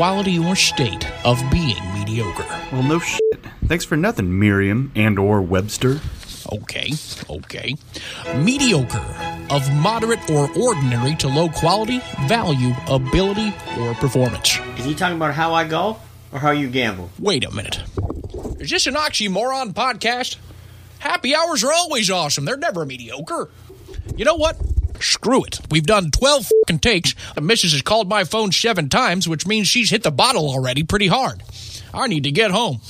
quality or state of being mediocre. Well, no shit. Thanks for nothing, Merriam and or Webster. Okay, okay. Mediocre, of moderate or ordinary to low quality, value, ability, or performance. Is he talking about how I golf or how you gamble? Wait a minute. Is this an oxymoron podcast? Happy hours are always awesome. They're never mediocre. You know what? Screw it. We've done 12 fucking takes. The missus has called my phone seven times, which means she's hit the bottle already pretty hard. I need to get home.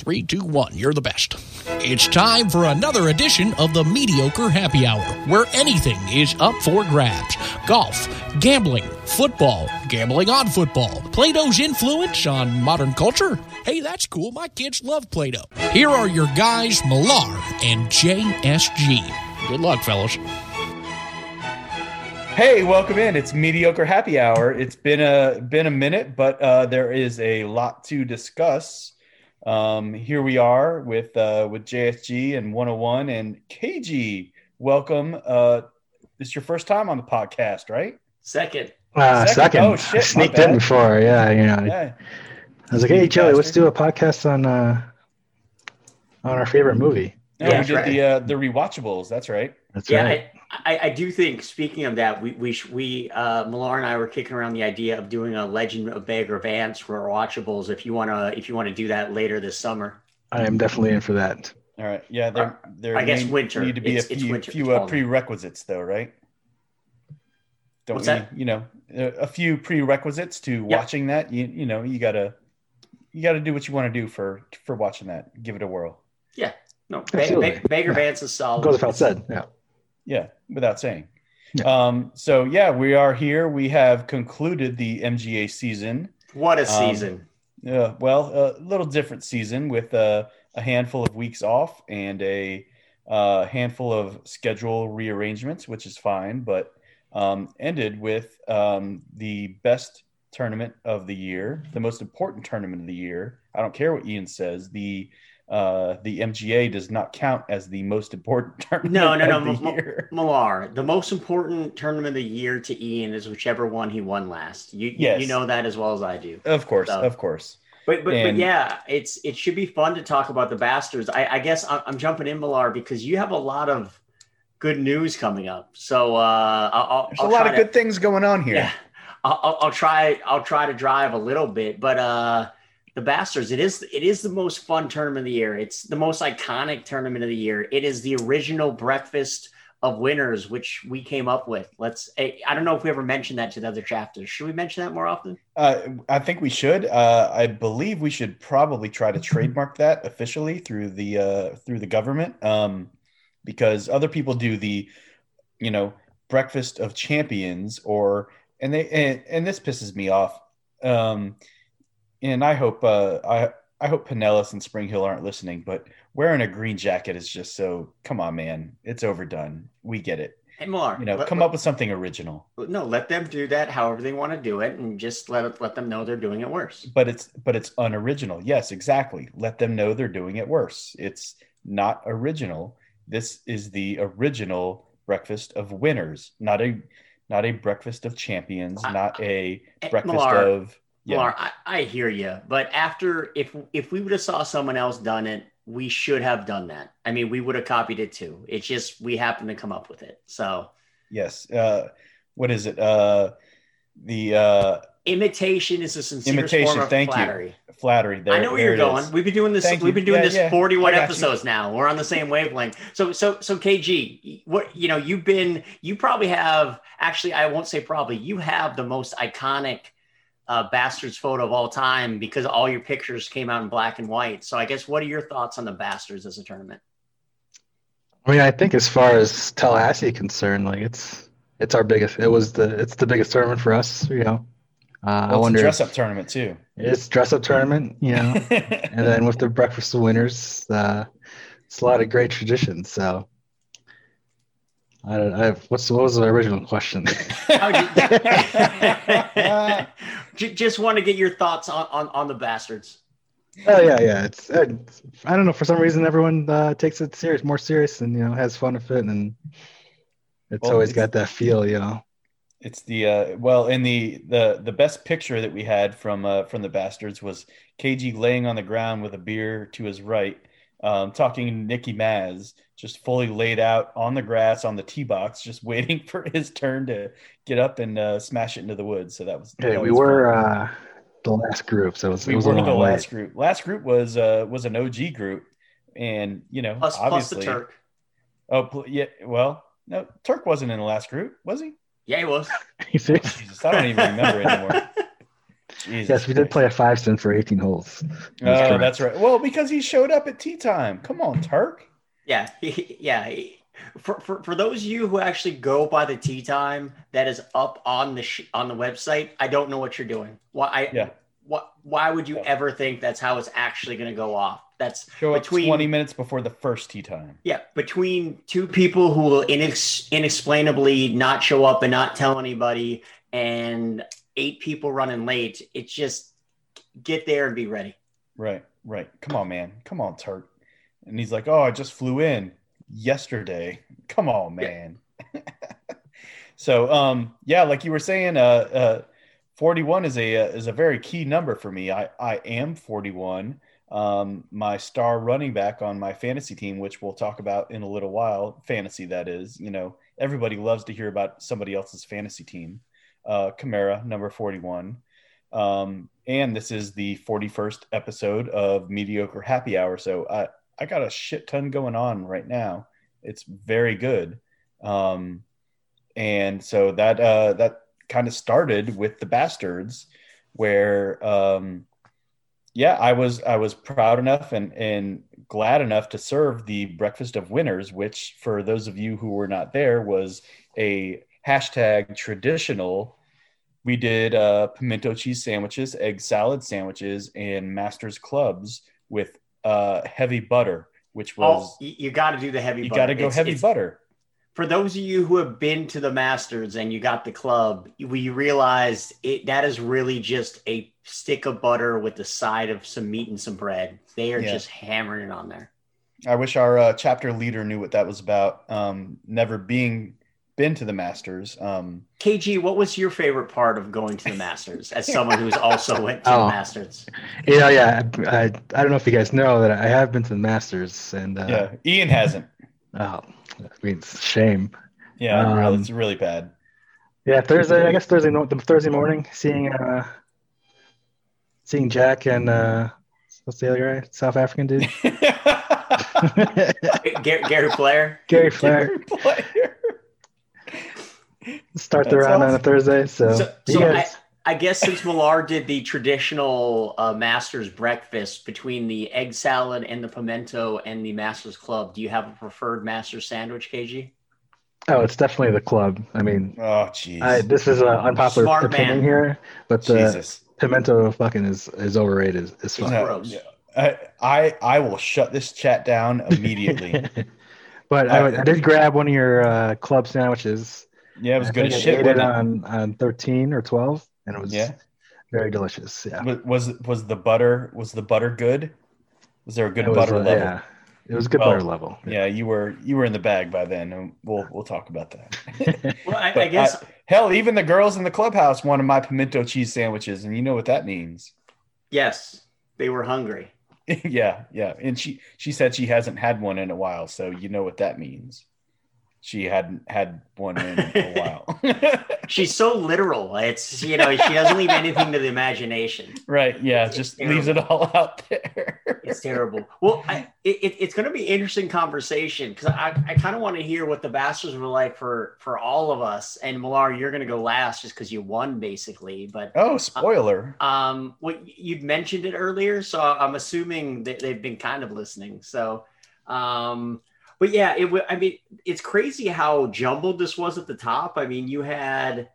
Three, two, one. You're the best. It's time for another edition of the Mediocre Happy Hour, where anything is up for grabs golf, gambling, football, gambling on football, Play Doh's influence on modern culture. Hey, that's cool. My kids love Play Doh. Here are your guys, Millar and JSG. Good luck, fellas. Hey, welcome in. It's mediocre happy hour. It's been a been a minute, but uh, there is a lot to discuss. Um, here we are with uh, with JSG and 101 and KG. Welcome. Uh, this is your first time on the podcast, right? Second. Uh, Second? second. Oh, shit, I sneaked in before. Yeah, you know. Yeah. I was like, hey, Joey, let's do a podcast on uh, on our favorite movie. No, Yeah, we did right. the uh, the rewatchables. That's right. That's Yeah, right. I, I, I do think. Speaking of that, we we we uh, Millar and I were kicking around the idea of doing a Legend of Bagger Vance for our watchables. If you wanna if you wanna do that later this summer. I am definitely in for that. All right. Yeah. There. There. I guess may winter. Need to be It's- a few, winter. few uh, prerequisites, though, right? Don't What's we, that? You know, a a few prerequisites to Yeah. watching that. You you know, you gotta you gotta do what you want to do for for watching that. Give it a whirl. Yeah, no, ba- Absolutely. ba- Bagger Vance is solid. Goes without said. Yeah. Yeah, without saying. Yeah. Um, so yeah, we are here. We have concluded the MGA season. What a Um, season! Yeah, well, a little different season with uh, a handful of weeks off and a uh, handful of schedule rearrangements, which is fine, but um, ended with um, the best tournament of the year, the most important tournament of the year. I don't care what Ian says. The uh, the MGA does not count as the most important tournament No, no, no, of the year. Millar, the most important tournament of the year to Ian is whichever one he won last. You, you- Yes. you know that as well as I do. Of course, So- of course. But but, but yeah, it's it should be fun to talk about the Bastards. I, I guess I'm, I'm jumping in, Millar, because you have a lot of good news coming up. So uh, I'll, There's I'll a lot of to- good things going on here. Yeah, I'll, I'll, I'll try. I'll try to drive a little bit, but uh, the Bastards. It is. It is the most fun tournament of the year. It's the most iconic tournament of the year. It is the original breakfast of winners, which we came up with. Let's. I I don't know if we ever mentioned that to the other chapters. Should we mention that more often? Uh, I think we should. Uh, I believe we should probably try to trademark that officially through the uh, through the government, um, because other people do the, you know, breakfast of champions, or and they and, and this pisses me off. Um, and I hope uh, I I hope Pinellas and Spring Hill aren't listening, but wearing a green jacket is just so. Come on, man, it's overdone. We get it. Hey, Millar. You know, let- come let- up with something original. No, let them do that however they want to do it, and just let let them know they're doing it worse. but it's but it's unoriginal yes exactly let them know they're doing it worse it's not original this is the original breakfast of winners not a not a breakfast of champions I- not a Eh, breakfast Millar, of yeah I, I hear you, but after if if we would have saw someone else done it, we should have done that. I mean, we would have copied it too. It's just we happened to come up with it. So yes uh what is it uh the uh imitation is a sincere Imitation, form of there flattery. flattery there I know where you're going. is. We've been doing this. Thank we've been doing Yeah, this yeah. 41 I got you. episodes now. We're on the same wavelength. So, so, so, KG, what you know, you've been, you probably have. Actually, I won't say probably. You have the most iconic uh, bastards photo of all time because all your pictures came out in black and white. So, I guess, what are your thoughts on the bastards as a tournament? I mean, I think as far as Tallahassee concerned, like it's it's our biggest. It was the it's the biggest tournament for us. You know, uh, I Well, it's wonder. dress up tournament too It's dress up tournament. You know, and then with the breakfast of winners, uh, it's a lot of great traditions. So. I don't. I what's what was the original question? Just want to get your thoughts on, on, on the bastards. Oh yeah, yeah. It's, it's I don't know. For some reason, everyone uh, takes it serious, more serious, and you know has fun with it, and it's Well, always it's- got that feel, you know. It's the uh, well, in the the the best picture that we had from uh, from the bastards was KG laying on the ground with a beer to his right, um, talking Nicky Maz, just fully laid out on the grass on the tee box, just waiting for his turn to get up and uh, smash it into the woods. So that was. Yeah, that we was were uh, the last group, so it was, we it was a were the long way. last group. Last group was uh was an OG group, and you know Plus, plus the. Turk. Oh yeah, well no, Turk wasn't in the last group, was he? Yeah, he was. Jesus, I don't even remember anymore. Jesus yes, we did play a five cent for 18 holes. Oh, That's correct. that's right. Well, because he showed up at tee time. Come on, Turk. Yeah, he- yeah. he- For, for, for those of you who actually go by the tee time that is up on the sh- on the website, I don't know what you're doing. Why? I, Yeah. What? Why would you Yeah. ever think that's how it's actually going to go off? That's Show up Between- 20 minutes before the first tee time. yeah. Between two people who will inex- inexplainably not show up and not tell anybody, and eight people running late, it's just get there and be ready. Right, right. Come on, man. Come on, Turk. And he's like, "Oh, I just flew in yesterday. Come on, man." so, um, yeah, like you were saying, uh, uh, 41 is a uh, is a very key number for me. I I am 41. Um, my star running back on my fantasy team, which we'll talk about in a little while, fantasy that is. You know, everybody loves to hear about somebody else's fantasy team. Uh, Kamara, number 41. Um, and this is the 41st episode of Mediocre Happy Hour. So I, I got a shit ton going on right now. It's very good. Um, and so that, uh, that kind of started with the bastards where, um, yeah, I was, I was proud enough and, and glad enough to serve the breakfast of winners, which for those of you who were not there was a hashtag traditional we did uh, pimento cheese sandwiches, egg salad sandwiches, and Masters clubs with uh, heavy butter, which Oh, was you, you got to do the heavy. Butter. You got to go It's- heavy it's- butter. for those of you who have been to the Masters and you got the club, we realized it that is really just a stick of butter with the side of some meat and some bread. They are Yeah. just hammering it on there. I wish our uh, chapter leader knew what that was about. Um, never being been to the Masters. Um, KG, what was your favorite part of going to the Masters as someone who's also went to Oh. the Masters? Yeah, yeah. I, I, I don't know if you guys know that I have been to the Masters, and uh, yeah, Ian hasn't. oh, I mean, it's a shame. Yeah, Um, really, it's really bad. Yeah, Thursday. I guess Thursday. no- The Thursday morning, seeing uh, seeing Jack and uh, what's the other guy? South African dude, Gary, Gary Flair. Gary Flair. Player. Start the That's round on a. Thursday. So, So- so guys, I guess since Millar did the traditional uh, Masters breakfast between the egg salad and the pimento and the Masters Club, do you have a preferred Masters sandwich, KG? oh, it's definitely the club. I mean, Oh, jeez. This is an unpopular Smart opinion man. here, but the Jesus. pimento fucking is is overrated as fuck. Gross. yeah. I, I I will shut this chat down immediately. but I, I did grab one of your uh, club sandwiches. Yeah, it was I good think as I shit. ate it on, on 13 or 12, and it was Yeah. very delicious. Yeah, Was was was the butter was the butter good? Was there a good It butter uh, level? Yeah, it was good Well, butter level. Yeah, you were you were in the bag by then, and we'll we'll talk about that. Well, I, I guess hell, even the girls in the clubhouse wanted my pimento cheese sandwiches, and you know what that means. yes, they were hungry. yeah, yeah, and she she said she hasn't had one in a while, so you know what that means. She hadn't had one in a while. She's so literal. It's you know she doesn't leave anything to the imagination. right? Yeah, It's just terrible. leaves it all out there. It's terrible. Well, I, it, it- it's going to be interesting conversation because I, I kind of want to hear what the Bastards were like for for all of us. And Millar, you're going to go last just because you won, basically. But oh, spoiler! um, what you'd mentioned it earlier, so I'm assuming that they've been kind of listening. So, um, but yeah, it. I mean, it's crazy how jumbled this was at the top. I mean, you had,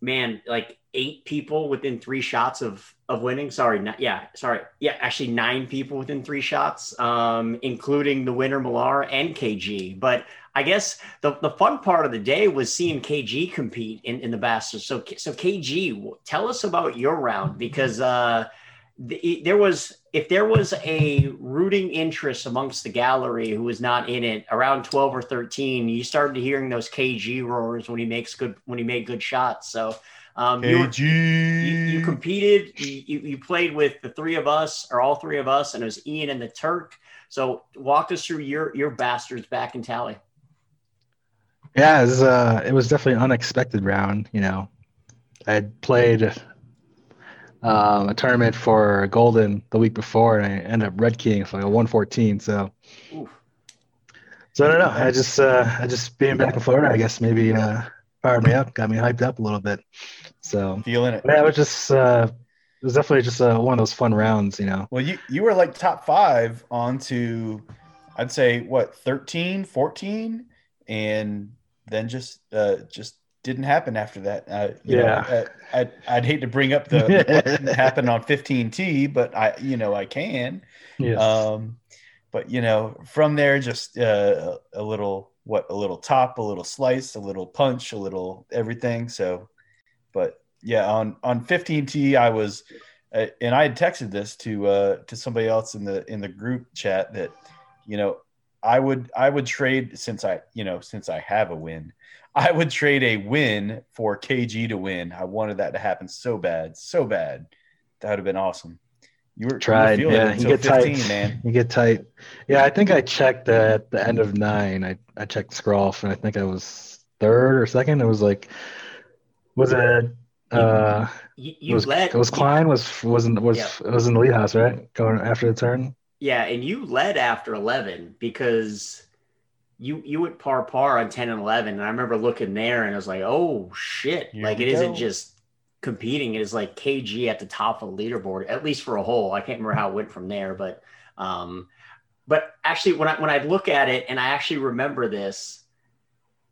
man, like eight people within three shots of of winning. Sorry, not, yeah, sorry, yeah, actually nine people within three shots, um, including the winner Millar and KG. But I guess the, the fun part of the day was seeing KG compete in, in the Bastards. So so KG, tell us about your round because uh, the, there was if there was a rooting interest amongst the gallery who was not in it around 12 or 13 you started hearing those kg roars when he makes good when he made good shots. So um, you, were- you, you competed you, you, played with the three of us or all three of us and it was ian and the turk. So walk us through your your bastards back in tally. Yeah, it was, uh, it was definitely an unexpected round. You know, I played um, a tournament for Golden the week before, and I ended up red keying for like a 114. So, Oof. so I don't know. I just, uh, I just being back in Florida, I guess maybe uh, fired me up, got me hyped up a little bit. So, feeling it. yeah, it was just, uh, it was definitely just uh, one of those fun rounds. You know. Well, you you were like top five onto, I'd say what 13, 14, and then just uh just didn't happen after that. Uh, you know, Yeah. uh, I'd I'd hate to bring up the what didn't happen on 15T, but I you know I can. Yes. Um, but you know, from there, just uh, a little what a little top, a little slice, a little punch, a little everything. So, but yeah, on on 15T, I was, uh, and I had texted this to uh, to somebody else in the in the group chat that, you know, I would I would trade since I you know since I have a win, I would trade a win for KG to win. I wanted that to happen so bad, so bad. That would have been awesome. You were you were Tried, yeah. You get 15, tight, man. You get tight. Yeah, I think I checked at the end of nine. I I checked Scrolf, and I think I was third or second. It was like, was it? Uh, you, it was led it was Klein was wasn't was Yeah. it was in the lead house right going after the turn. Yeah, and you led after 11 because you you went par par on 10 and 11 and I remember looking there and I was like, "Oh shit." Here like it isn't just competing, it is like KG at the top of the leaderboard at least for a hole. I can't remember how it went from there, but um but actually when I when I look at it and I actually remember this,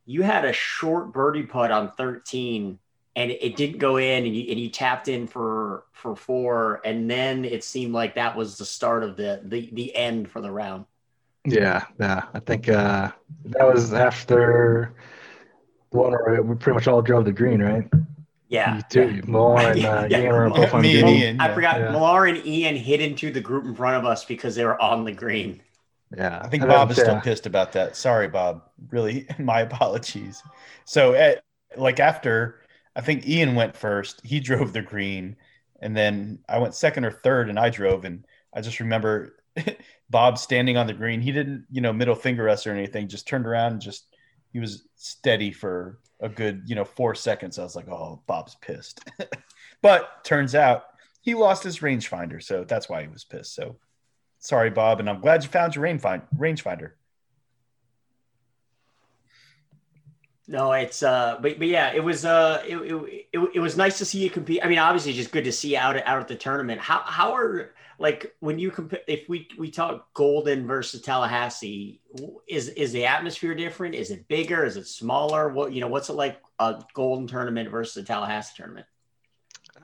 you had a short birdie putt on 13 and it didn't go in and you, and you tapped in for for four and then it seemed like that was the start of the the, the end for the round Yeah, yeah. I think uh, that was after the one where we pretty much all drove the green, right? yeah You two, Mo and uh, Yeah. Ian were both on Me the and green. Ian. i yeah. forgot Yeah. Millar and ian hid into the group in front of us because they were on the green Yeah, I think And Bob is still yeah. pissed about that. Sorry, Bob. Really, my apologies. So, at, like after, I think Ian went first. He drove the green, and then I went second or third, and I drove. And I just remember Bob standing on the green. He didn't, you know, middle finger us or anything. Just turned around and just he was steady for a good, you know, four seconds. I was like, oh, Bob's pissed. but turns out he lost his rangefinder, so that's why he was pissed. So sorry, Bob, and I'm glad you found your range rangefinder. No it's uh but, but yeah it was uh it, it, it, it was nice to see you compete. I mean obviously just good to see you out at, out at the tournament. How how are like when you compare if we we talk golden versus tallahassee is is the atmosphere different? Is it bigger? Is it smaller? What you know what's it like a golden tournament versus a tallahassee tournament?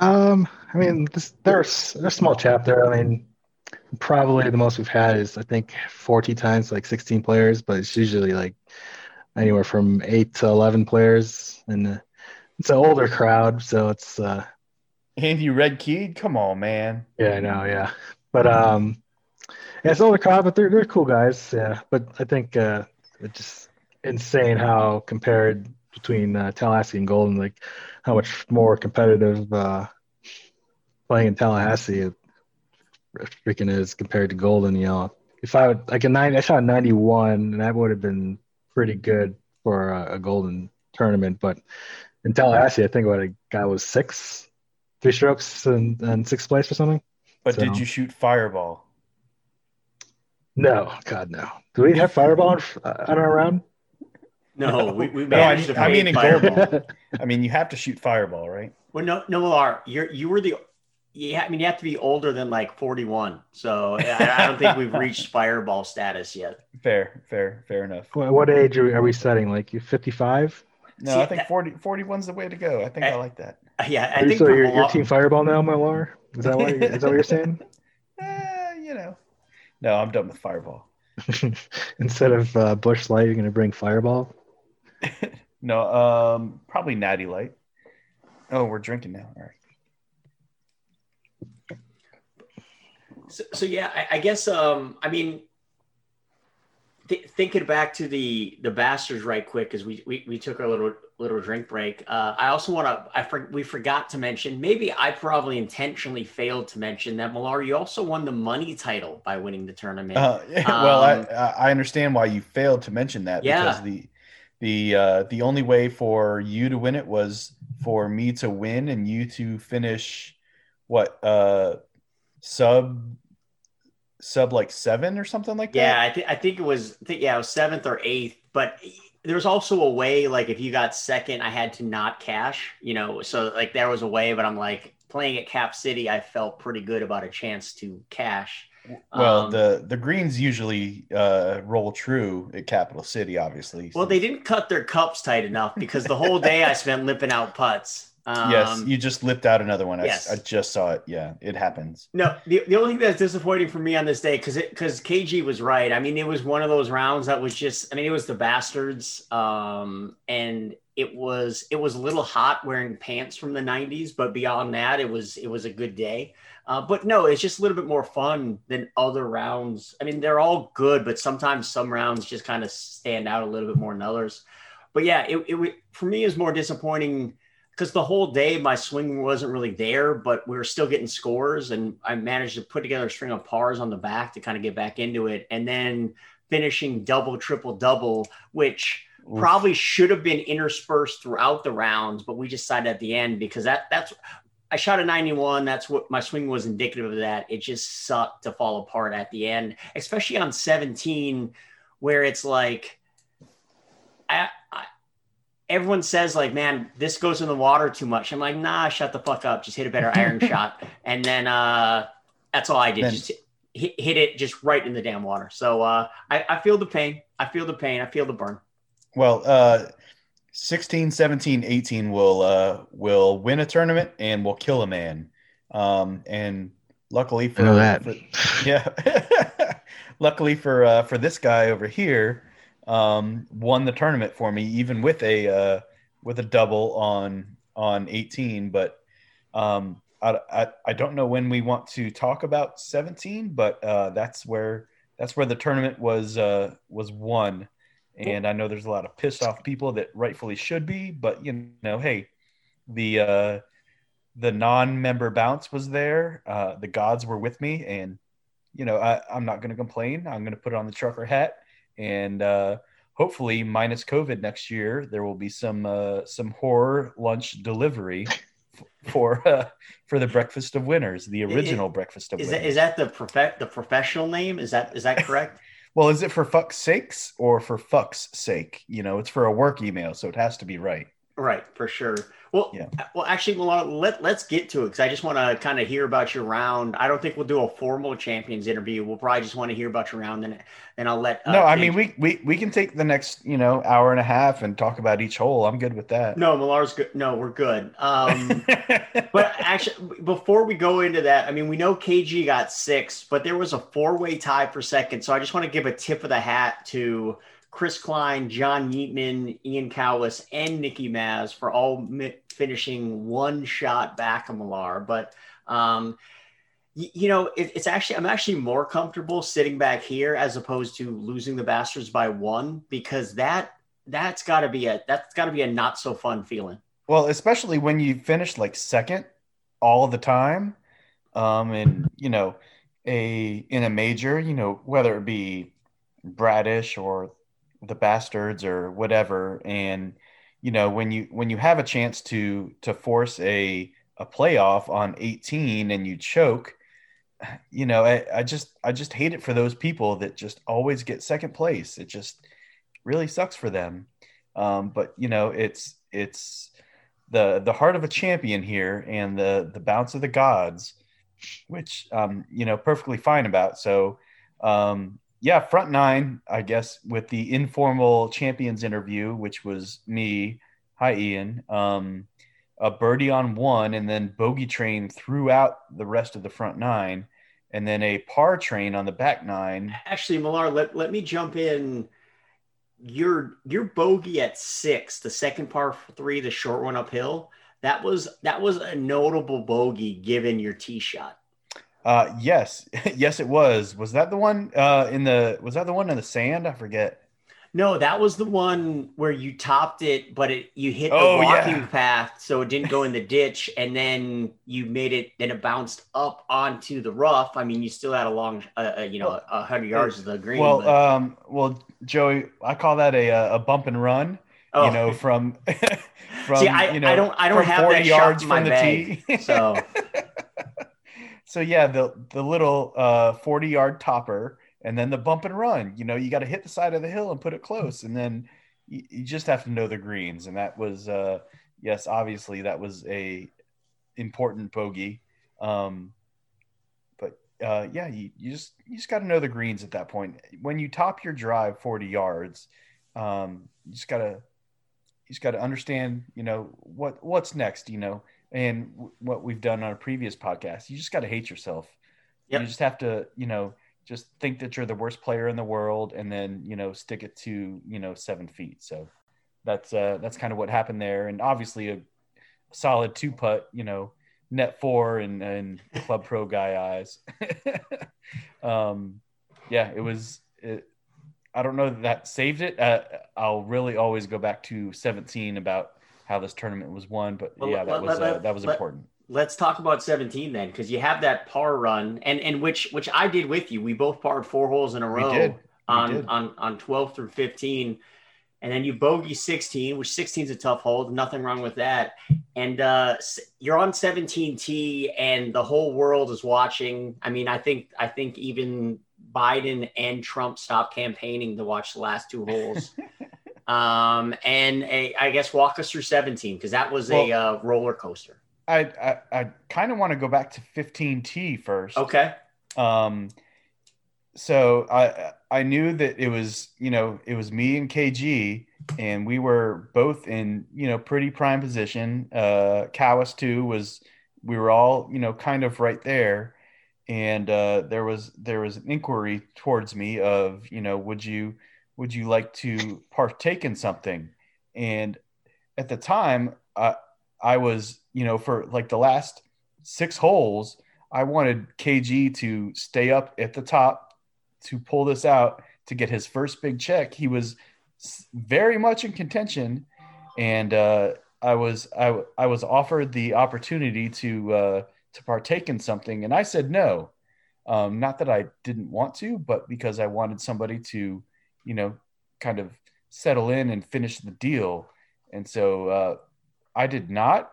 Um, I mean, this, there's there's a small chapter. I mean, probably the most we've had is I think 40 times, like 16 players, but it's usually like anywhere from eight to 11 players, and uh, it's an older crowd, so it's uh, Andy Red Keyed, come on, man. yeah, I know, yeah, but um, yeah, it's an older crowd, but they're they're cool guys, yeah. But I think uh, it's just insane how compared between uh, Tallahassee and Golden, like how much more competitive uh, playing in Tallahassee it freaking is compared to Golden. You know, if I would like a nine, I shot a 91, and that would have been pretty good for a, a Golden tournament. But in Tallahassee, I think what a guy was six, three strokes and, and sixth place or something. But So- did you shoot fireball? No, God, no. Do we have fireball on, on uh, our round? no we, we No, I managed mean- to I mean in fade Golden. fireball. I mean, you have to shoot fireball, right? Well, no, no, Millar, you're you were the. Yeah, I mean, you have to be older than like 41. So I, I don't think we've reached fireball status yet. Fair, fair, fair enough. What, what age are we, are we setting? Like you 55? No, See, I think that- 40, 41's the way to go. I think I like that. Uh, Yeah, I Are you think so for you're, you're team fireball now, Mylar? Is that what you're, is that what you're saying? Eh, you know. No, I'm done with fireball. Instead of uh, Busch Light, you're going to bring fireball? No, um, probably Natty Light. Oh, we're drinking now. All right. So, so yeah, I, I guess um, I mean, th- thinking back to the the bastards right quick because we, we we took our little little drink break. Uh, I also want to I for, we forgot to mention maybe I probably intentionally failed to mention that Millar you also won the money title by winning the tournament. Uh, well, Um, I I understand why you failed to mention that Yeah. because the the uh, the only way for you to win it was for me to win and you to finish what uh sub sub like seven or something like that. Yeah. I, th- I think it was, I think, yeah, it was seventh or eighth. But there was also a way, like, if you got second, I had to not cash, you know. So, like, there was a way, but I'm like, playing at Cap City, I felt pretty good about a chance to cash. Well, Um, the the greens usually uh, roll true at Capital City, obviously. Well, they didn't cut their cups tight enough because the whole day I spent lipping out putts. Um, yes, you just lipped out another one. I, yes. I just saw it. Yeah, it happens. No, the, the only thing that's disappointing for me on this day, because it because KG was right. I mean, it was one of those rounds that was just. I mean, it was the bastards, um, and it was it was a little hot wearing pants from the '90s, but beyond that, it was it was a good day. Uh, but no, it's just a little bit more fun than other rounds. I mean, they're all good, but sometimes some rounds just kind of stand out a little bit more than others. But yeah, it, it for me is more disappointing because the whole day my swing wasn't really there, but we were still getting scores, and I managed to put together a string of pars on the back to kind of get back into it, and then finishing double, triple, double, which Oof. probably should have been interspersed throughout the rounds, but we decided at the end because that that's I shot a 91. That's what my swing was indicative of that. It just sucked to fall apart at the end, especially on 17, where it's like, I, I, everyone says like, man, this goes in the water too much. I'm like, nah, shut the fuck up. Just hit a better iron shot. And then uh, that's all I did. Then- just hit, hit it just right in the damn water. So uh, I, I feel the pain. I feel the pain. I feel the burn. Well, uh, 16, 17, 18 will uh, will win a tournament and will kill a man. Um, and luckily for, I know that. for- yeah, luckily for uh, for this guy over here, um, won the tournament for me, even with a uh, with a double on on 18. But um, I, I I don't know when we want to talk about 17, but uh, that's where that's where the tournament was uh, was won. And I know there's a lot of pissed off people that rightfully should be, but you know, hey, the uh, the non-member bounce was there. Uh, the gods were with me, and you know, I, I'm not going to complain. I'm going to put it on the trucker hat, and uh, hopefully, minus COVID next year, there will be some uh, some horror lunch delivery f- for uh, for the breakfast of winners, the original breakfast of winners. Is winners. that, is that the prof- the professional name? Is that is that correct? well, is it for fuck's sakes or for fuck's sake? You know, it's for a work email, so it has to be right. Right, for sure. Well, Yeah. well, actually, Milano, let let's get to it because I just want to kind of hear about your round. I don't think we'll do a formal champions interview. We'll probably just want to hear about your round, and then I'll let. uh, no, I mean we, we we can take the next you know hour and a half and talk about each hole. I'm good with that. No, Millar's good. No, we're good. Um, but actually, before we go into that, I mean, we know KG got six, but there was a four-way tie for second. So I just want to give a tip of the hat to Chris Klein, John Yeatman, Ian Cowlis, and Nikki Maz for all mi- finishing one shot back of Millar. But um, y- you know, it, it's actually I'm actually more comfortable sitting back here as opposed to losing the Bastards by one because that that's got to be a that's got to be a not so fun feeling. well, especially when you finish like second all the time, um, and you know a in a major, you know whether it be Bradish or the Bastards or whatever, and you know when you when you have a chance to to force a a playoff on 18 and you choke you know I, I just i just hate it for those people that just always get second place. It just really sucks for them. Um, but you know it's it's the the heart of a champion here and the the bounce of the gods which um you know perfectly fine about. So um yeah front nine i guess with the informal champions interview which was me hi ian um a birdie on one and then bogey train throughout the rest of the front nine and then a par train on the back nine Actually, Millar, let, let me jump in. Your your bogey at six, the second par three, the short one uphill. That was that was a notable bogey given your tee shot. Uh, yes, yes, it was. Was that the one uh, in the? Was that the one in the sand? I forget. No, that was the one where you topped it, but it you hit the Oh, walking yeah. path, so it didn't go in the ditch, and then you made it. Then it bounced up onto the rough. I mean, you still had a long, uh, uh, you know, a hundred yards of the green. Well, but- um, well, Joey, I call that a a bump and run. oh, You know, from from see, I, you know I don't, I don't have 40 that yards shot in my from the bag, tee. so so yeah, the the little uh 40 yard topper and then the bump and run. You know, you got to hit the side of the hill and put it close, and then you, you just have to know the greens. And that was uh yes, obviously that was a important bogey. Um, but uh, yeah, you, you just you just got to know the greens at that point. When you top your drive 40 yards, um, you just gotta you just got to understand, you know, what what's next, you know, and w- what we've done on a previous podcast. You just got to hate yourself. Yep. You just have to, you know, just think that you're the worst player in the world, and then you know, stick it to you know seven feet. So that's uh, that's kind of what happened there, and obviously a solid two putt, you know, net four and and club pro guy eyes. um, yeah, it was. It, I don't know that, that saved it. Uh, I'll really always go back to 17 about how this tournament was won, but Well, yeah, that let- was let- uh, that was let- important. let's talk about 17 then, because you have that par run, and and which which I did with you. We both parred four holes in a We row. did. We on did. on on 12 through 15 and then you bogey 16 which 16 is a tough hole. nothing wrong with that and uh you're on 17 t and the whole world is watching i mean i think i think even biden and trump stopped campaigning to watch the last two holes um and uh, i guess walk us through 17 because that was a uh, roller coaster I I, I kind of want to go back to 15T first. okay Um, so I I knew that it was you know it was me and KG, and we were both in you know pretty prime position. Uh, Cowas too was we were all you know kind of right there, and uh, there was there was an inquiry towards me of you know would you would you like to partake in something, and at the time I I was you know for like the last six holes. I wanted KG to stay up at the top to pull this out to get his first big check. He was very much in contention, and uh, I was I, I was offered the opportunity to uh, to partake in something, and I said no. Um, not that I didn't want to, but because I wanted somebody to, you know, kind of settle in and finish the deal, and so uh, I did not,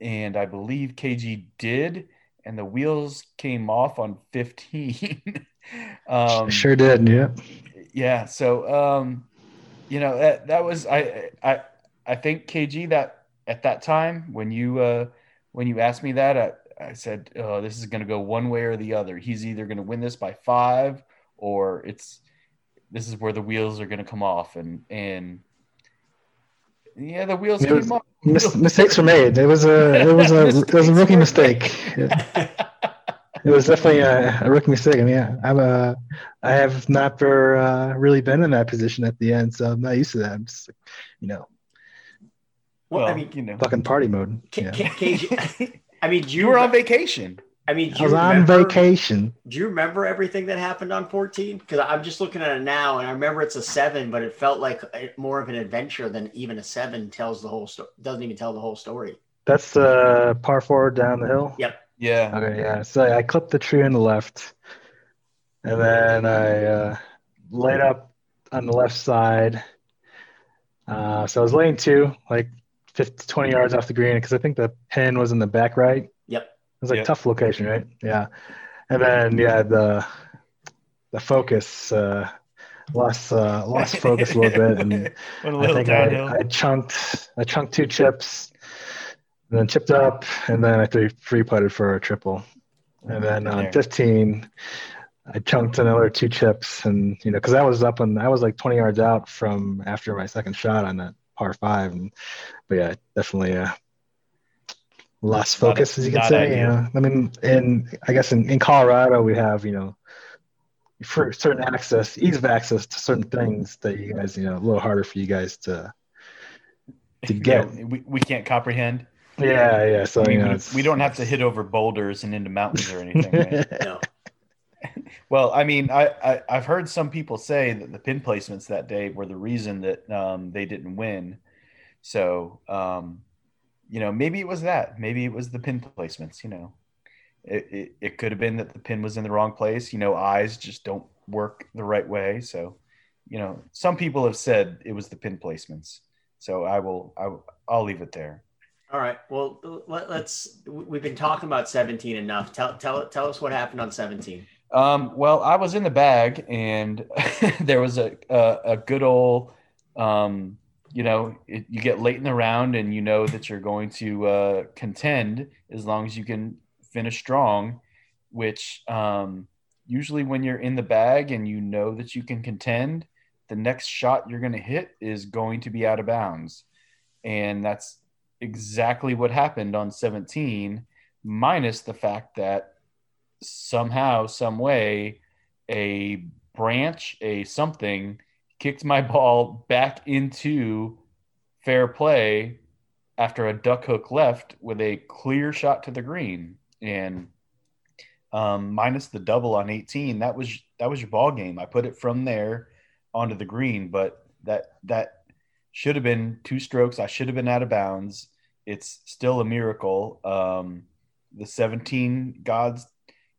and I believe KG did and the wheels came off on 15. um, sure did. Yeah. Yeah. So, um, you know, that, that was, I, I, I think KG that at that time when you, uh, when you asked me that, I, I said, oh, this is going to go one way or the other. He's either going to win this by five or it's, this is where the wheels are going to come off. And, and yeah, the wheels It came was- off. Mis- mistakes were made. It was a it was a it was a rookie mistake. Yeah. It was definitely a, a rookie mistake. I mean, yeah, I'm a I have not per, uh, really been in that position at the end, so I'm not used to that. I'm just you know, well, well, i mean you know, fucking party mode. K- Yeah. K- KG, i mean you you were on vacation. I mean do I you was on vacation. Do you remember everything that happened on 14? Because I'm just looking at it now, and I remember it's a seven, but it felt like more of an adventure than even a seven tells the whole story. Doesn't even tell the whole story. That's the par four down the hill. Yep. Yeah. Okay, yeah. So I clipped the tree on the left, and then I uh, laid up on the left side. Uh, so I was laying two, like 50, 20 yards off the green, because I think the pin was in the back right. Was like tough location, right? Yeah. And then yeah, the the focus uh, lost uh, lost focus a little bit, and a I little think. I, I chunked I chunked two chips, and then chipped up, and then I three three putted for a triple, and then on there. 15, I chunked another two chips, and you know because I was up and I was like 20 yards out from after my second shot on that par five, and but yeah, definitely uh, lost Not- focus as you can not say. You know? I mean, in I guess in, in Colorado we have you know for certain access, ease of access to certain things that you guys, you know, a little harder for you guys to to Yeah, get. we, we can't comprehend. Yeah, yeah. So I mean, you know, we, we don't have to hit over boulders and into mountains or anything. Right? No. well, I mean, I, I I've heard some people say that the pin placements that day were the reason that um, they didn't win. So, um, you know, maybe it was that. Maybe it was the pin placements. You know, it, it it could have been that the pin was in the wrong place. You know, eyes just don't work the right way. So, you know, some people have said it was the pin placements. So I will I will, I'll leave it there. All right. Well, let, us We've been talking about 17 enough. Tell tell tell us what happened on 17. Um, well, I was in the bag, and there was a a, a good old, um, you know, it, you get late in the round, and you know that you're going to uh, contend as long as you can finish strong. Which um, usually, when you're in the bag and you know that you can contend, the next shot you're going to hit is going to be out of bounds, and that's exactly what happened on 17, minus the fact that somehow, some way, a branch, a something kicked my ball back into fair play after a duck hook left with a clear shot to the green. And um, minus the double on 18, that was that was your ball game. I put it from there onto the green, but that that should have been two strokes. I should have been out of bounds. It's still a miracle. Um, the 17 gods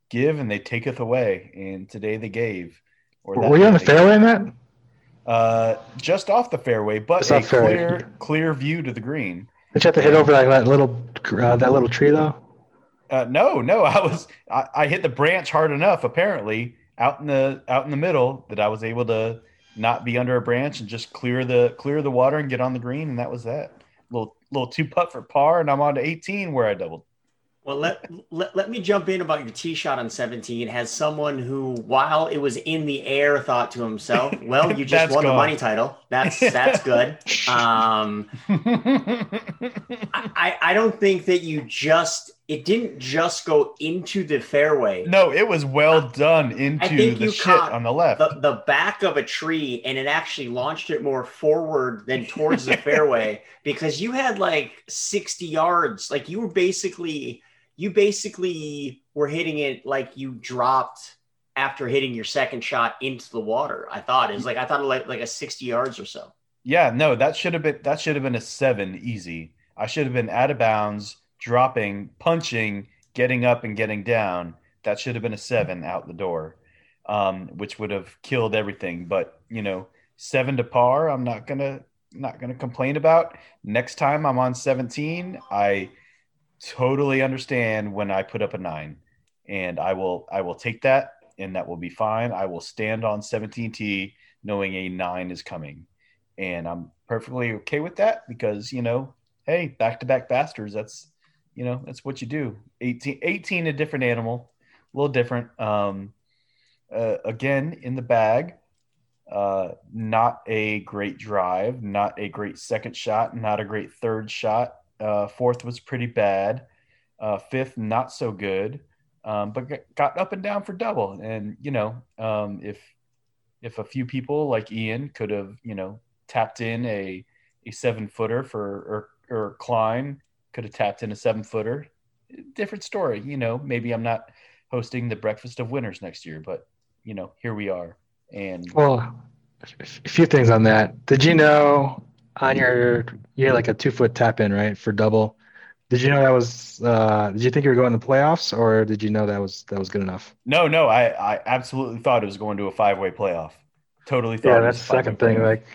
give and they taketh away, and today they gave. Or Were you on the fairway in that? Uh, just off the fairway, but a off fairway. clear clear view to the green. Did you have to hit over like that little uh, that little tree though? Uh, no, no, I was I, I hit the branch hard enough apparently out in the out in the middle that I was able to not be under a branch and just clear the clear the water and get on the green, and that was that. Little little two putt for par, and I'm on to 18 where I doubled. Well, let, let let me jump in about your tee shot on 17. Has someone who, while it was in the air, thought to himself, "Well, you just won the money title. That's that's good." Um, I I don't think that you just it didn't just go into the fairway. no, it was well done into the shit on the left. the, the back of a tree and it actually launched it more forward than towards the fairway because you had like 60 yards like you were basically you basically were hitting it like you dropped after hitting your second shot into the water i thought it was like i thought like like a 60 yards or so Yeah, no, that should have been that should have been a seven easy. I should have been out of bounds, dropping, punching, getting up and getting down. That should have been a seven out the door, um, which would have killed everything. But you know, seven to par, I'm not gonna not gonna complain about. Next time I'm on 17, I totally understand when I put up a nine, and I will I will take that, and that will be fine. I will stand on 17T knowing a nine is coming and I'm perfectly okay with that because you know, hey, back to back bastards. That's you know, that's what you do. 18, 18 a different animal, a little different. Um, uh, again, in the bag, uh, not a great drive, not a great second shot, not a great third shot. Uh, fourth was pretty bad. Uh, fifth, not so good, um, but got- up and down for double. And you know, um, if if a few people like Ian could have, you know, tapped in a a seven footer for or or Klein could have tapped in a seven footer. Different story, you know. Maybe I'm not hosting the breakfast of winners next year, but you know, here we are. And Well, a few things on that. Did you know on your you had like a two foot tap in right for double? Did you know that was? Uh, did you think you were going to the playoffs, or did you know that was that was good enough? no, no, I I absolutely thought it was going to a five way playoff. Totally thought. Yeah, that's the second thing. playoff. Like,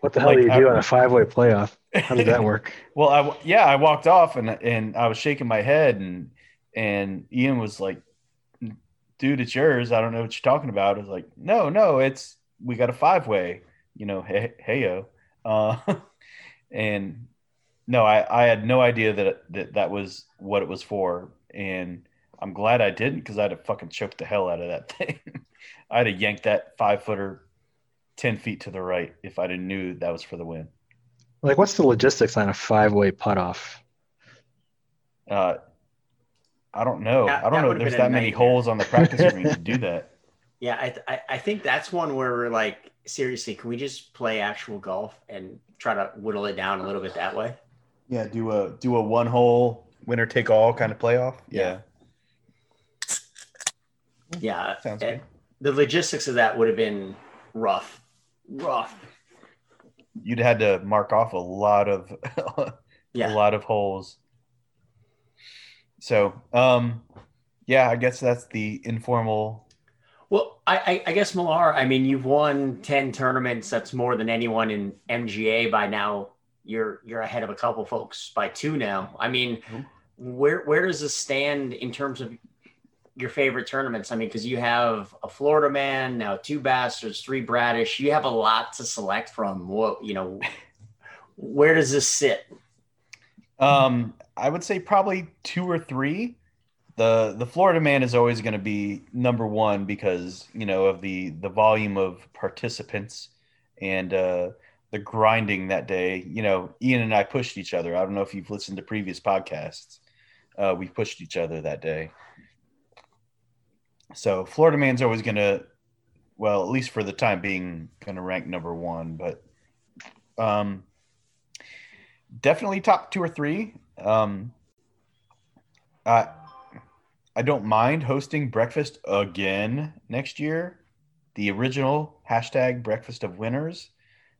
what the hell Like, do you I- do on a five way playoff? How did that work? Well, I yeah, I walked off and and I was shaking my head and and Ian was like, "Dude, it's yours. I don't know what you're talking about." I was like, "No, no, it's we got a five way. You know, hey, heyo." Uh, and no, I I had no idea that that that was what it was for, and I'm glad I didn't because I'd have fucking choked the hell out of that thing. I'd have yanked that five footer ten feet to the right if I didn't knew that was for the win. Like, what's the logistics on a five way putt off? Uh, I don't know. That- I don't know. would've There's been a that many nightmare. holes on the practice green to do that. yeah I, I i think that's one where we're like seriously can we just play actual golf and try to whittle it down a little bit that way Yeah, do a do a one hole winner take all kind of playoff. Yeah. Yeah, Sounds eh, good. the logistics of that would have been rough, rough. You'd had to mark off a lot of a lot of holes. So, um, yeah, I guess that's the informal. Well, I, I, I guess Millar. I mean, you've won ten tournaments. That's more than anyone in MGA by now. You're you're ahead of a couple folks by two now. I mean, Mhm. where where does this stand in terms of your favorite tournaments? I mean, because you have a Florida Man now, two Bastards, three Bradish. You have a lot to select from. What you know, where does this sit? Um, I would say probably two or three. The the Florida man is always going to be number one because you know of the the volume of participants and uh, the grinding that day. You know, Ian and I pushed each other. I don't know if you've listened to previous podcasts. Uh, we pushed each other that day. So Florida man's always going to, well, at least for the time being, going to rank number one. But um, definitely top two or three. Um, I don't mind hosting breakfast again next year. The original hashtag breakfast of winners.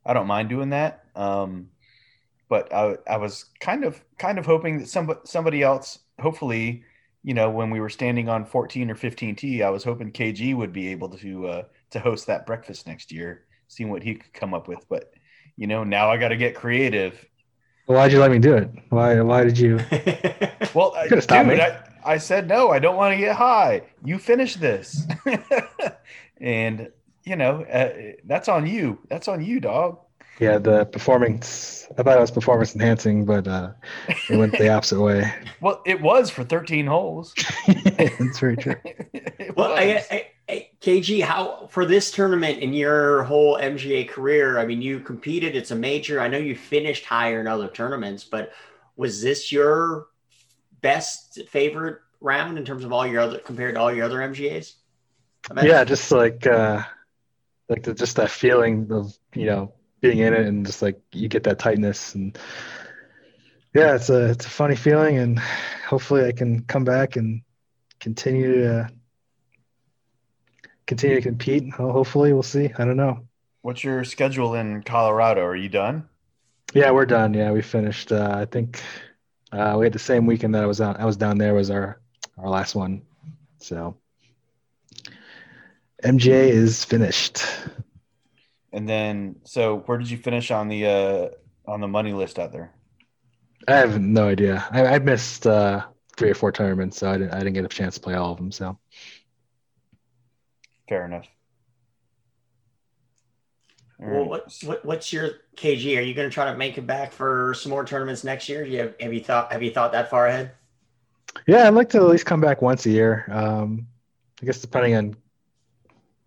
I don't mind doing that. Um, but I, I was kind of kind of hoping that somebody somebody else, hopefully, you know, when we were standing on 14 or 15 tee, I was hoping KG would be able to uh, to host that breakfast next year, seeing what he could come up with. But you know, now I got to get creative Why'd you let me do it? Why? Why did you? Well, I, could've dude, stopped me. I, I said no. I don't want to get high. You finish this, and you know uh, that's on you. That's on you, dog. Yeah, the performance. I thought it was performance enhancing, but uh, it went the opposite way. Well, it was for 13 holes. that's very true. Well, I. I, I, KG, how for this tournament in your whole MGA career? I mean, you competed; it's a major. I know you finished higher in other tournaments, but was this your best favorite round in terms of all your other compared to all your other MGAs? Yeah, just like uh, like the, just that feeling of you know being in it and just like you get that tightness and yeah, it's a it's a funny feeling and hopefully I can come back and continue to continue to compete. Hopefully, we'll see. I don't know. What's your schedule in Colorado? Are you done? Yeah, we're done. Yeah, we finished. Uh, I think uh, we had the same weekend that I was out. I was down there was our our last one. So MGA is finished. And then, so where did you finish on the uh, on the money list out there? I have no idea. I, I missed uh, three or four tournaments, so I didn't I didn't get a chance to play all of them. So Fair enough. All Well, right. what, what what's your KG? Are you going to try to make it back for some more tournaments next year? Do you have, have you thought have you thought that far ahead? yeah, I'd like to at least come back once a year. Um, I guess depending on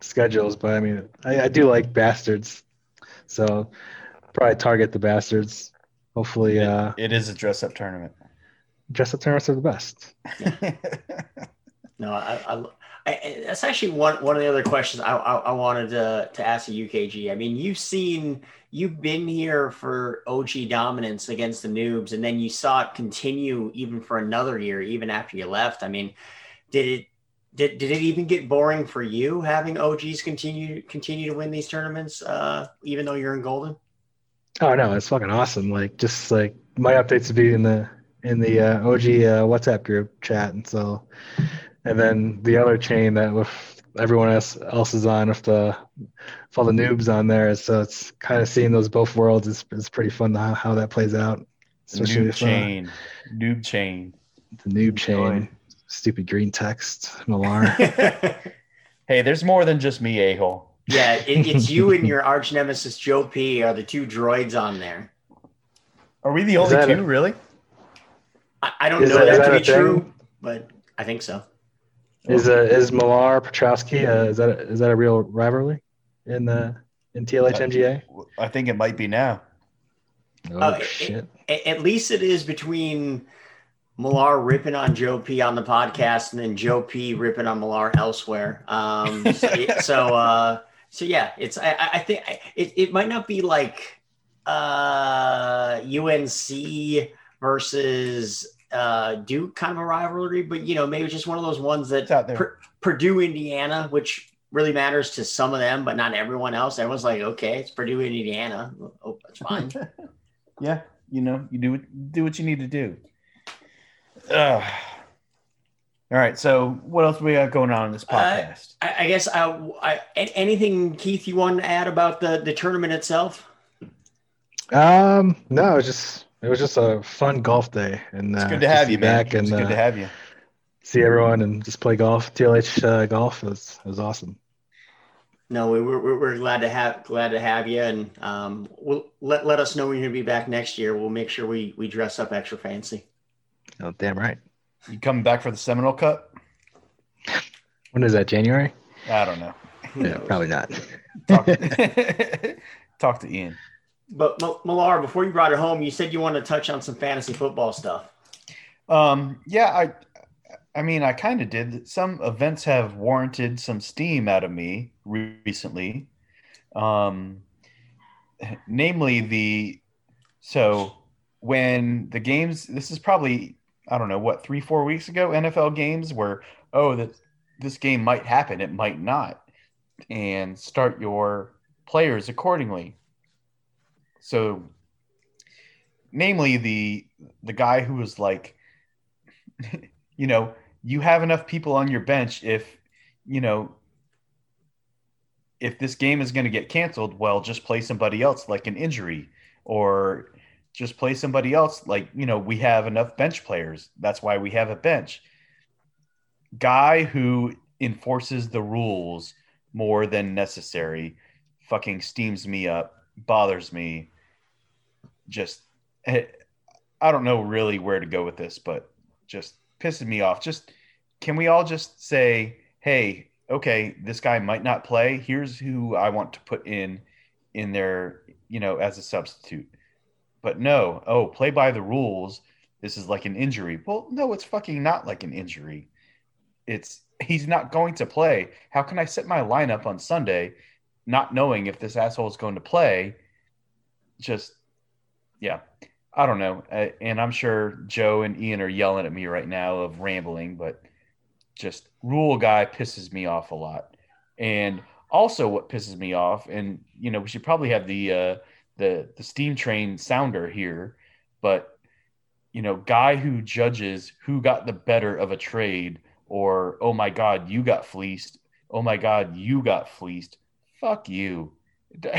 schedules, but I mean, I, I do like bastards, so probably target the bastards. Hopefully, uh, it is a dress up tournament. dress up tournaments are the best. No, I, I, That's actually one one of the other questions I, I, I wanted to to ask you, UKG. I mean, you've seen you've been here for OG dominance against the noobs, and then you saw it continue even for another year, even after you left. I mean, did it did, did it even get boring for you having OGs continue continue to win these tournaments, uh, even though you're in Golden? Oh no, it's fucking awesome. Like just like my updates would be in the in the uh, OG uh, WhatsApp group chat, and so and then the other chain that with everyone else else is on with the with all the noobs on there. So it's kind of seeing those both worlds is is pretty fun how, how that plays out. Especially Noob if, uh, chain. Noob chain. the noob chain, Enjoy. stupid green text, Malar. Hey, there's more than just me, a hole. yeah, it, it's you and your arch nemesis Joe P are the two droids on there. Are we the only two, a- really? I, I don't Is know that- that, is to be thing? true, but I think so. Is uh, is Malar Petrowski? Uh, is that a, is that a real rivalry in the in TLH MGA? I think it might be now. Oh Uh, shit! A- At least it is between Millar ripping on Joe P on the podcast and then Joe P ripping on Millar elsewhere. Um, so, so, uh, so yeah, it's I, I I think it, it might not be like uh, UNC versus uh, Duke, kind of a rivalry, but you know, maybe just one of those ones that It's out there. Pur- Purdue, Indiana, which really matters to some of them, but not everyone else. Everyone's like, okay, it's Purdue and Indiana. Oh, that's fine. yeah, you know, you do what- do what you need to do. Ugh. All right, so what else we got going on in this Uh, podcast? I, I guess I, I, a- anything, Keith, you want to add about the, the tournament itself? Um, no, just it was just a fun golf day, and it's uh, good to have see you, man. back and it's good uh, to have you. see everyone and just play golf. TLH uh, golf it was was awesome. No, we, we're, we're- we're glad to have glad to have you, and um, we'll let, let us know when you're gonna be back next year. We'll make sure we we dress up extra fancy. Oh, damn right. You coming back for the Seminole Cup? When is that? January? I don't know. Yeah, probably not. Talk, talk to Ian. But Millar, before you brought it home, you said you wanted to touch on some fantasy football stuff. Um, yeah, I, I mean, I kind of did. Some events have warranted some steam out of me re- recently. Um, namely the, so when the games, this is probably, I don't know, what, three, four weeks ago, NFL games where, oh, that this game might happen, it might not, and start your players accordingly. So, namely the the guy who was like, you know, you have enough people on your bench if, you know, if this game is going to get canceled, well, just play somebody else like an injury or just play somebody else like, you know, we have enough bench players. That's why we have a bench. Guy who enforces the rules more than necessary fucking steams me up, bothers me. Just eh, I don't know really where to go with this, but just pissing me off. Just can we all just say, hey, okay, this guy might not play. Here's who I want to put in in there, you know, as a substitute. But no, oh, play by the rules. This is like an injury. Well, no, it's fucking not like an injury. It's he's not going to play. How can I set my lineup on Sunday not knowing if this asshole is going to play? Just yeah. I don't know. Uh, and I'm sure Joe and Ian are yelling at me right now of rambling, but just rule guy pisses me off a lot. And also what pisses me off, and you know, we should probably have the uh the the steam train sounder here, but you know, guy who judges who got the better of a trade or oh my god, you got fleeced. Oh my god, you got fleeced. Fuck you.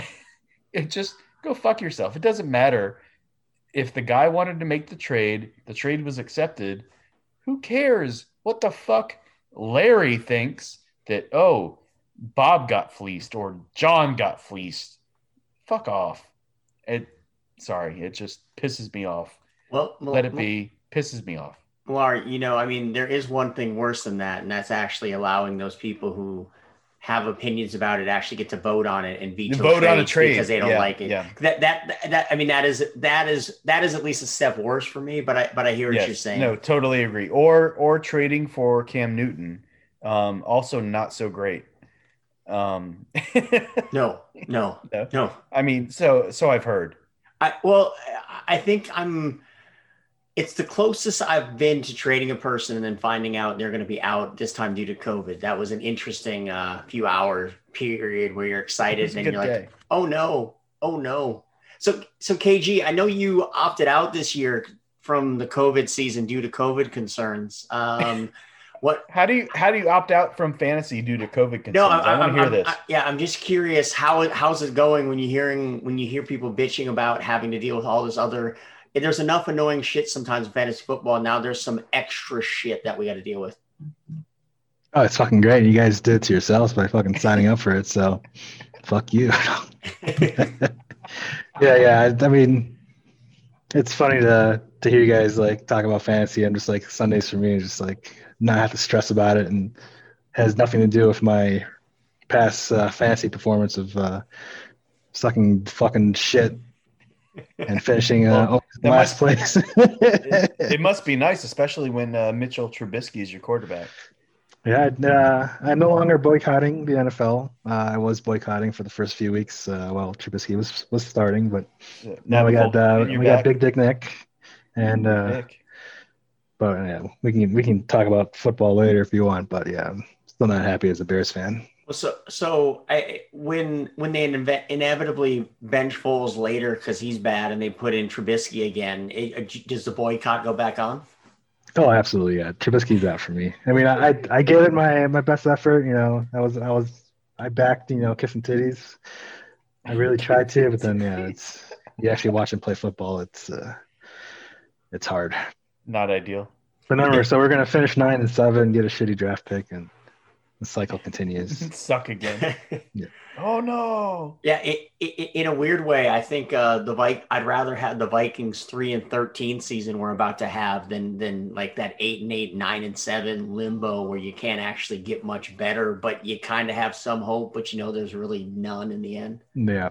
It just go fuck yourself. It doesn't matter if the guy wanted to make the trade, the trade was accepted. Who cares what the fuck Larry thinks that, oh, Bob got fleeced or John got fleeced? Fuck off. It, sorry, it just pisses me off. Well, Mil- Let it be. Pisses me off. Millar, you know, I mean, there is one thing worse than that, and that's actually allowing those people who have opinions about it actually get to vote on it and veto Vote on a trade. because they don't Yeah, like it. yeah. That, that that I mean that is that is that is at least a step worse for me. But I but I hear what you're saying. No, totally agree. Or or trading for Cam Newton, um, also not so great. Um, no, no, No. no. I mean, so so I've heard. I well, I think I'm. It's the closest I've been to trading a person and then finding out they're going to be out this time due to COVID. That was an interesting uh, few hour period where you're excited and you're like, day. oh no, oh no. So so KG, I know you opted out this year from the COVID season due to COVID concerns. Um, what? How do you how do you opt out from fantasy due to COVID concerns? No, I, I'm, want to hear I'm- this. I- yeah, I'm just curious how how's it going when you hearing when you hear people bitching about having to deal with all this other. There's enough annoying shit sometimes in fantasy football. Now there's some extra shit that we got to deal with. Oh, it's fucking great. You guys did it to yourselves by fucking signing up for it. So, fuck you. yeah, yeah. I, mean, it's funny to to hear you guys like talk about fantasy. I'm just like Sundays for me, just like not have to stress about it, and has nothing to do with my past uh, fantasy performance of uh, sucking fucking shit and finishing uh, Well, last place. it must be nice, especially when uh, Mitchell Trubisky is your quarterback. Yeah, uh, I'm no longer boycotting the NFL. Uh, I was boycotting for the first few weeks uh, while Trubisky was was starting, but now we got uh, and you're we got. Big Dick Nick, And uh, Nick. but yeah, we can we can talk about football later if you want. But yeah, I'm still not happy as a Bears fan. Well, so so I when when they inve- inevitably bench Foles later because he's bad and they put in Trubisky again, it, does the boycott go back on? Oh, absolutely, yeah. Trubisky's out for me. I mean, I I, I gave it my my best effort. You know, I was I was I backed you know kissing titties. I really tried to, but then yeah, it's you actually watch him play football. It's uh, it's hard. Not ideal. But remember, so we're gonna finish nine and seven, get a shitty draft pick, and the cycle continues. Suck again. Oh no. Yeah, it, it, in a weird way, I think uh, the Vi- I'd rather have the Vikings three and thirteen season we're about to have than than like that eight and eight, nine and seven limbo where you can't actually get much better, but you kind of have some hope, but you know there's really none in the end. Yeah,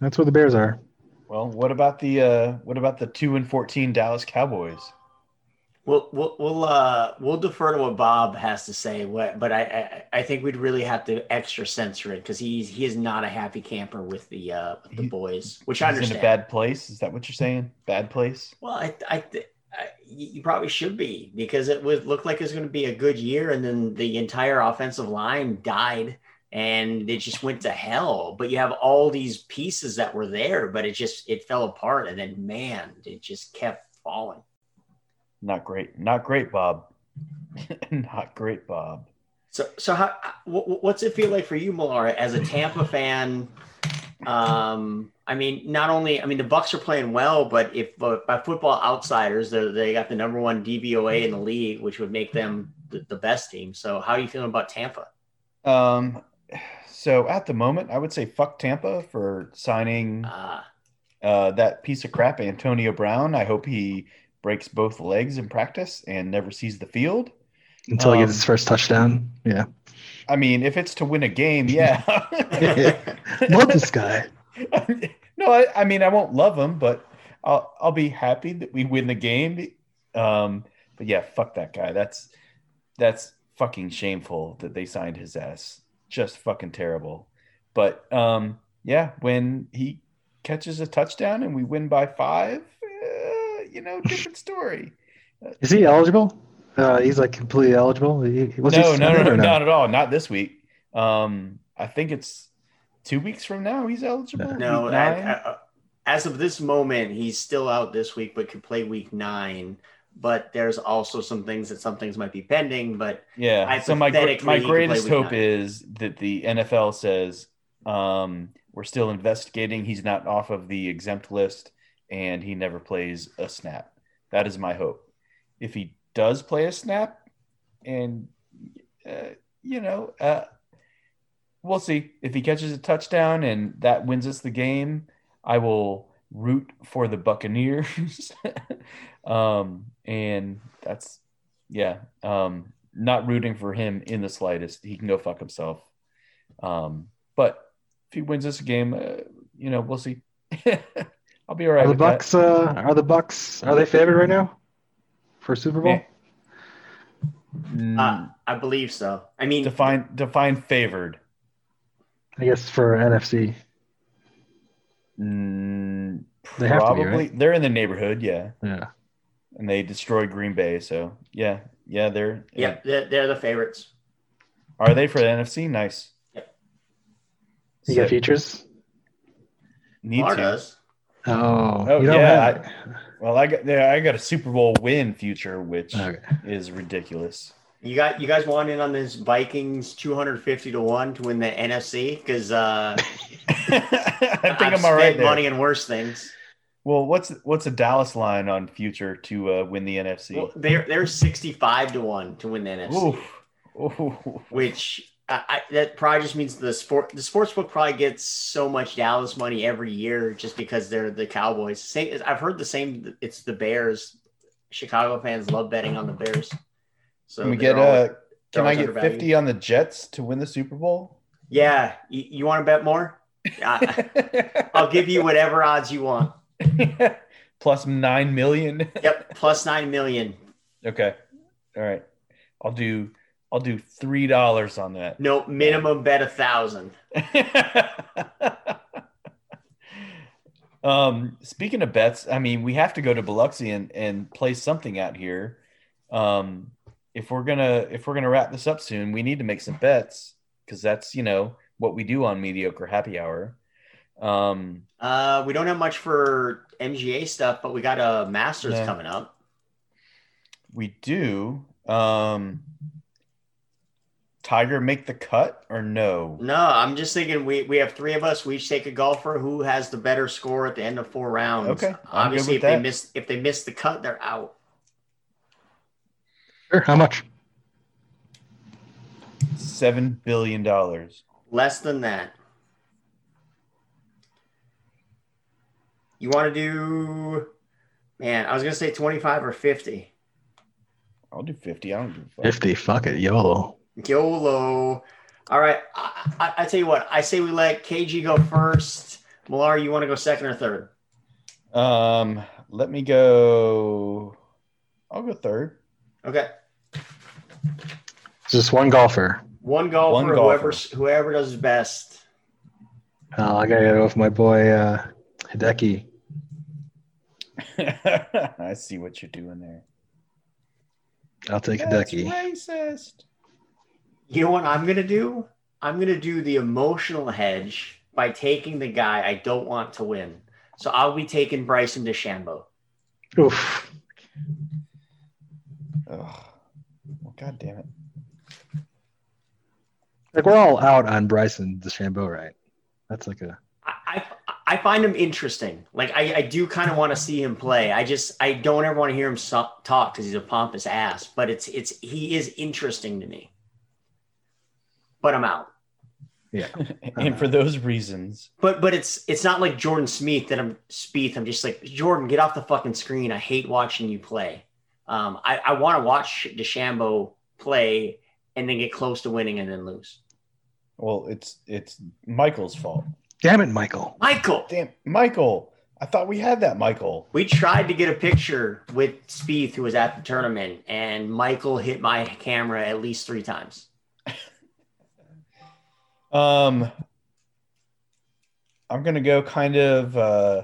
that's where the Bears are. Well, what about the uh, what about the two and fourteen Dallas Cowboys? We'll we'll we'll uh we'll defer to what Bob has to say. What, but I, I I think we'd really have to extra censor it because he's he is not a happy camper with the uh with the He- boys, which I understand. in a bad place. Is that what you're saying? Bad place? Well, I, I, th- I, you probably should be because it would look like it's going to be a good year, and then the entire offensive line died, and it just went to hell. But you have all these pieces that were there, but it just it fell apart, and then man, it just kept falling. Not great. Not great, Bob. Not great, Bob. So, so how what's it feel like for you, Malara, as a Tampa fan? Um, I mean, not only I mean the Bucks are playing well, but if uh, by Football Outsiders, they got the number one DVOA in the league, which would make them the, the best team. So, how are you feeling about Tampa? Um, so at the moment, I would say fuck Tampa for signing Uh, uh, that piece of crap, Antonio Brown. I hope he breaks both legs in practice and never sees the field. Until he gets Um, his first touchdown. Yeah. I mean, if it's to win a game, yeah. Love this guy. no, I, I mean I won't love him, but I'll I'll be happy that we win the game. Um, but yeah, fuck that guy. That's that's fucking shameful that they signed his ass. Just fucking terrible. But um, yeah, when he catches a touchdown and we win by five, you know, different story. Is he eligible? Uh, he's like completely eligible. He, was he no, no, no, no, not at all. Not this week. Um, I think it's two weeks from now. He's eligible. no, I. I, as of this moment, he's still out this week, but could play week nine. But there's also some things that some things might be pending. But Yeah. So my Hypothetically, my he could play greatest hope nine. is that the NFL says um, we're still investigating. He's not off of the exempt list, and he never plays a snap. That is my hope. If he does play a snap, and uh, you know, uh, we'll see if he catches a touchdown and that wins us the game. I will root for the Buccaneers, um, and that's yeah. Um, not rooting for him in the slightest. He can go fuck himself. Um, but if he wins this game, uh, you know, we'll see. I'll be all right Are the with that. Bucks? Uh, are the Bucks? Are they favored right now for Super Bowl? Yeah. Mm, uh, I believe so. I mean, define define favored. I guess for NFC. Mm, They have to be, probably right? they're in the neighborhood, yeah, Yeah. and they destroyed Green Bay, so yeah, yeah, they're yeah, they're, they're the favorites. Are they for the NFC? Nice. Yep. You got Sick. features? Need Lamar to. does. Oh, Oh, you don't yeah, have- Well, I got yeah, I got a Super Bowl win future, which Okay. is ridiculous. You got you guys want in on this Vikings 250 to 1 to win the NFC because uh I think I've I'm all spent right there. money and worse things. Well, what's what's a Dallas line on future to uh, win the NFC? Well, they're they're 65 to 1 to win the NFC, Oof. Ooh. which I, that probably just means the sport the sports book probably gets so much Dallas money every year just because they're the Cowboys. Same, I've heard the same. It's the Bears. Chicago fans love betting on the Bears. So Can we get always- uh can I get 50 on the Jets to win the Super Bowl? Yeah, you, you want to bet more? I, I'll give you whatever odds you want. Plus 9 million. Yep, plus nine million. okay. All right. I'll do I'll do $3 on that. No minimum bet a thousand. Um, speaking of bets, I mean, we have to go to Biloxi and, and play something out here. Um, if we're gonna if we're gonna wrap this up soon, we need to make some bets because that's you know what we do on mediocre happy hour. Um, Uh, we don't have much for MGA stuff, but we got a Masters coming up. we do. Um, Tiger make the cut or no? No, I'm just thinking we, we have three of us. We each take a golfer who has the better score at the end of four rounds. Okay, I'm Obviously, with if they miss if they miss the cut, they're out. Sure. How much? Seven billion dollars. Less than that. You want to do? Man, I was gonna say 25 or 50. I'll do fifty. I don't give a fuck. Fifty. Fuck it. YOLO. YOLO. All right. I, I, I tell you what. I say we let KG go first. Millar, you want to go second or third? Um, let me go. I'll go third. Okay. It's just one golfer. One golfer. One Whoever golfer. whoever does his best. Oh, I gotta go with my boy uh, Hideki. I see what you're doing there. I'll take That's Hideki. racist. You know what I'm gonna do? I'm gonna do the emotional hedge by taking the guy I don't want to win. So I'll be taking Bryson DeChambeau. Oof. Oh, well, God damn it. Like we're all out on Bryson DeChambeau, right? That's like a I, I, I find him interesting. Like I, I do kind of want to see him play. I just I don't ever want to hear him so- talk because he's a pompous ass. But it's it's he is interesting to me. But I'm out. yeah. and for those reasons, But but it's it's not like Jordan Smith that I'm Spieth. I'm just like Jordan, get off the fucking screen. I hate watching you play. Um, I, I want to watch DeChambeau play and then get close to winning and then lose. well, it's it's Michael's fault. Damn it, Michael. Michael, Damn, Michael. I thought we had that, Michael. we tried to get a picture with Spieth, who was at the tournament, and Michael hit my camera at least three times. Um, I'm gonna go kind of. uh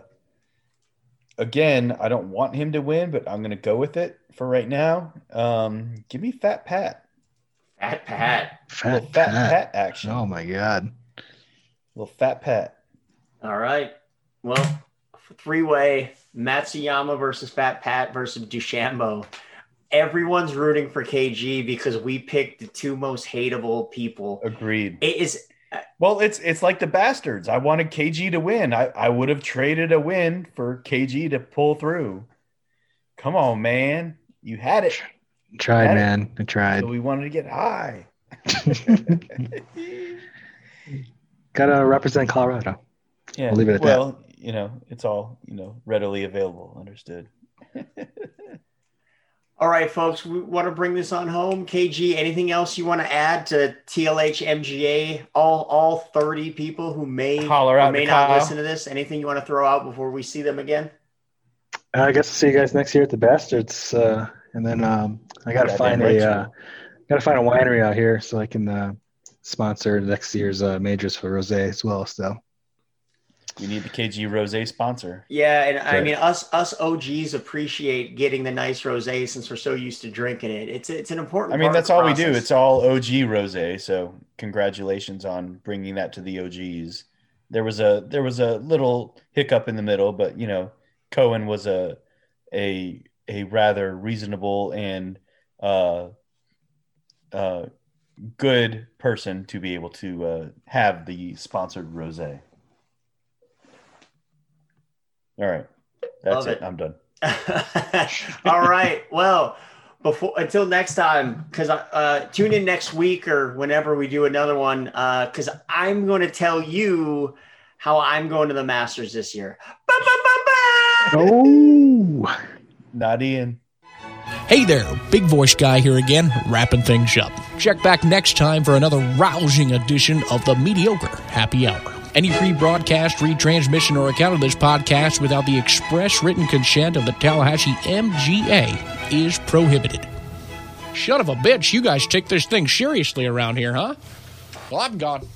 Again, I don't want him to win, but I'm gonna go with it for right now. Um, give me Fat Pat. Fat Pat. little Fat, Fat Pat. Pat action. Oh my god. Little Fat Pat. All right. Well, three way Matsuyama versus Fat Pat versus DeChambeau. Everyone's rooting for KG because we picked the two most hateable people. Agreed. It is Well, it's it's like the bastards. I wanted KG to win. I, I would have traded a win for KG to pull through. Come on, man. You had it. Tried, Had it. man. I tried. So we wanted to get high. Gotta represent Colorado. Yeah. We'll leave it at that. well, you know, it's all, you know, readily available. Understood. all right, folks. We want to bring this on home. KG, anything else you want to add to TLH MGA? All all 30 people who may Holler or may not Kyle. listen to this. Anything you want to throw out before we see them again? Uh, I guess I'll see you guys next year at the Bastards. Uh, and then um, I gotta Goddamn find a uh, gotta find a winery out here so I can uh, sponsor next year's uh, majors for rosé as well. So We need the KG Rose sponsor. Yeah, and I mean us us OGs appreciate getting the nice rosé since we're so used to drinking it. It's it's an important. I mean, that's all we do. It's all OG rose. So congratulations on bringing that to the OGs. There was a there was a little hiccup in the middle, but you know, Cohen was a a a rather reasonable and uh uh good person to be able to uh, have the sponsored rose. All right, that's Love it. it. I'm done. All right. Well, before until next time, because uh, tune in next week or whenever we do another one, because I'm going to tell you how I'm going to the Masters this year. Ba, ba, ba, ba! oh, Not Ian. Hey there, Big Voice Guy here again, wrapping things up. Check back next time for another rousing edition of the Mediocre Happy Hour. Any rebroadcast, retransmission, or account of this podcast without the express written consent of the Tallahassee MGA is prohibited. Shut of a bitch, you guys take this thing seriously around here, huh? Well, I'm gone.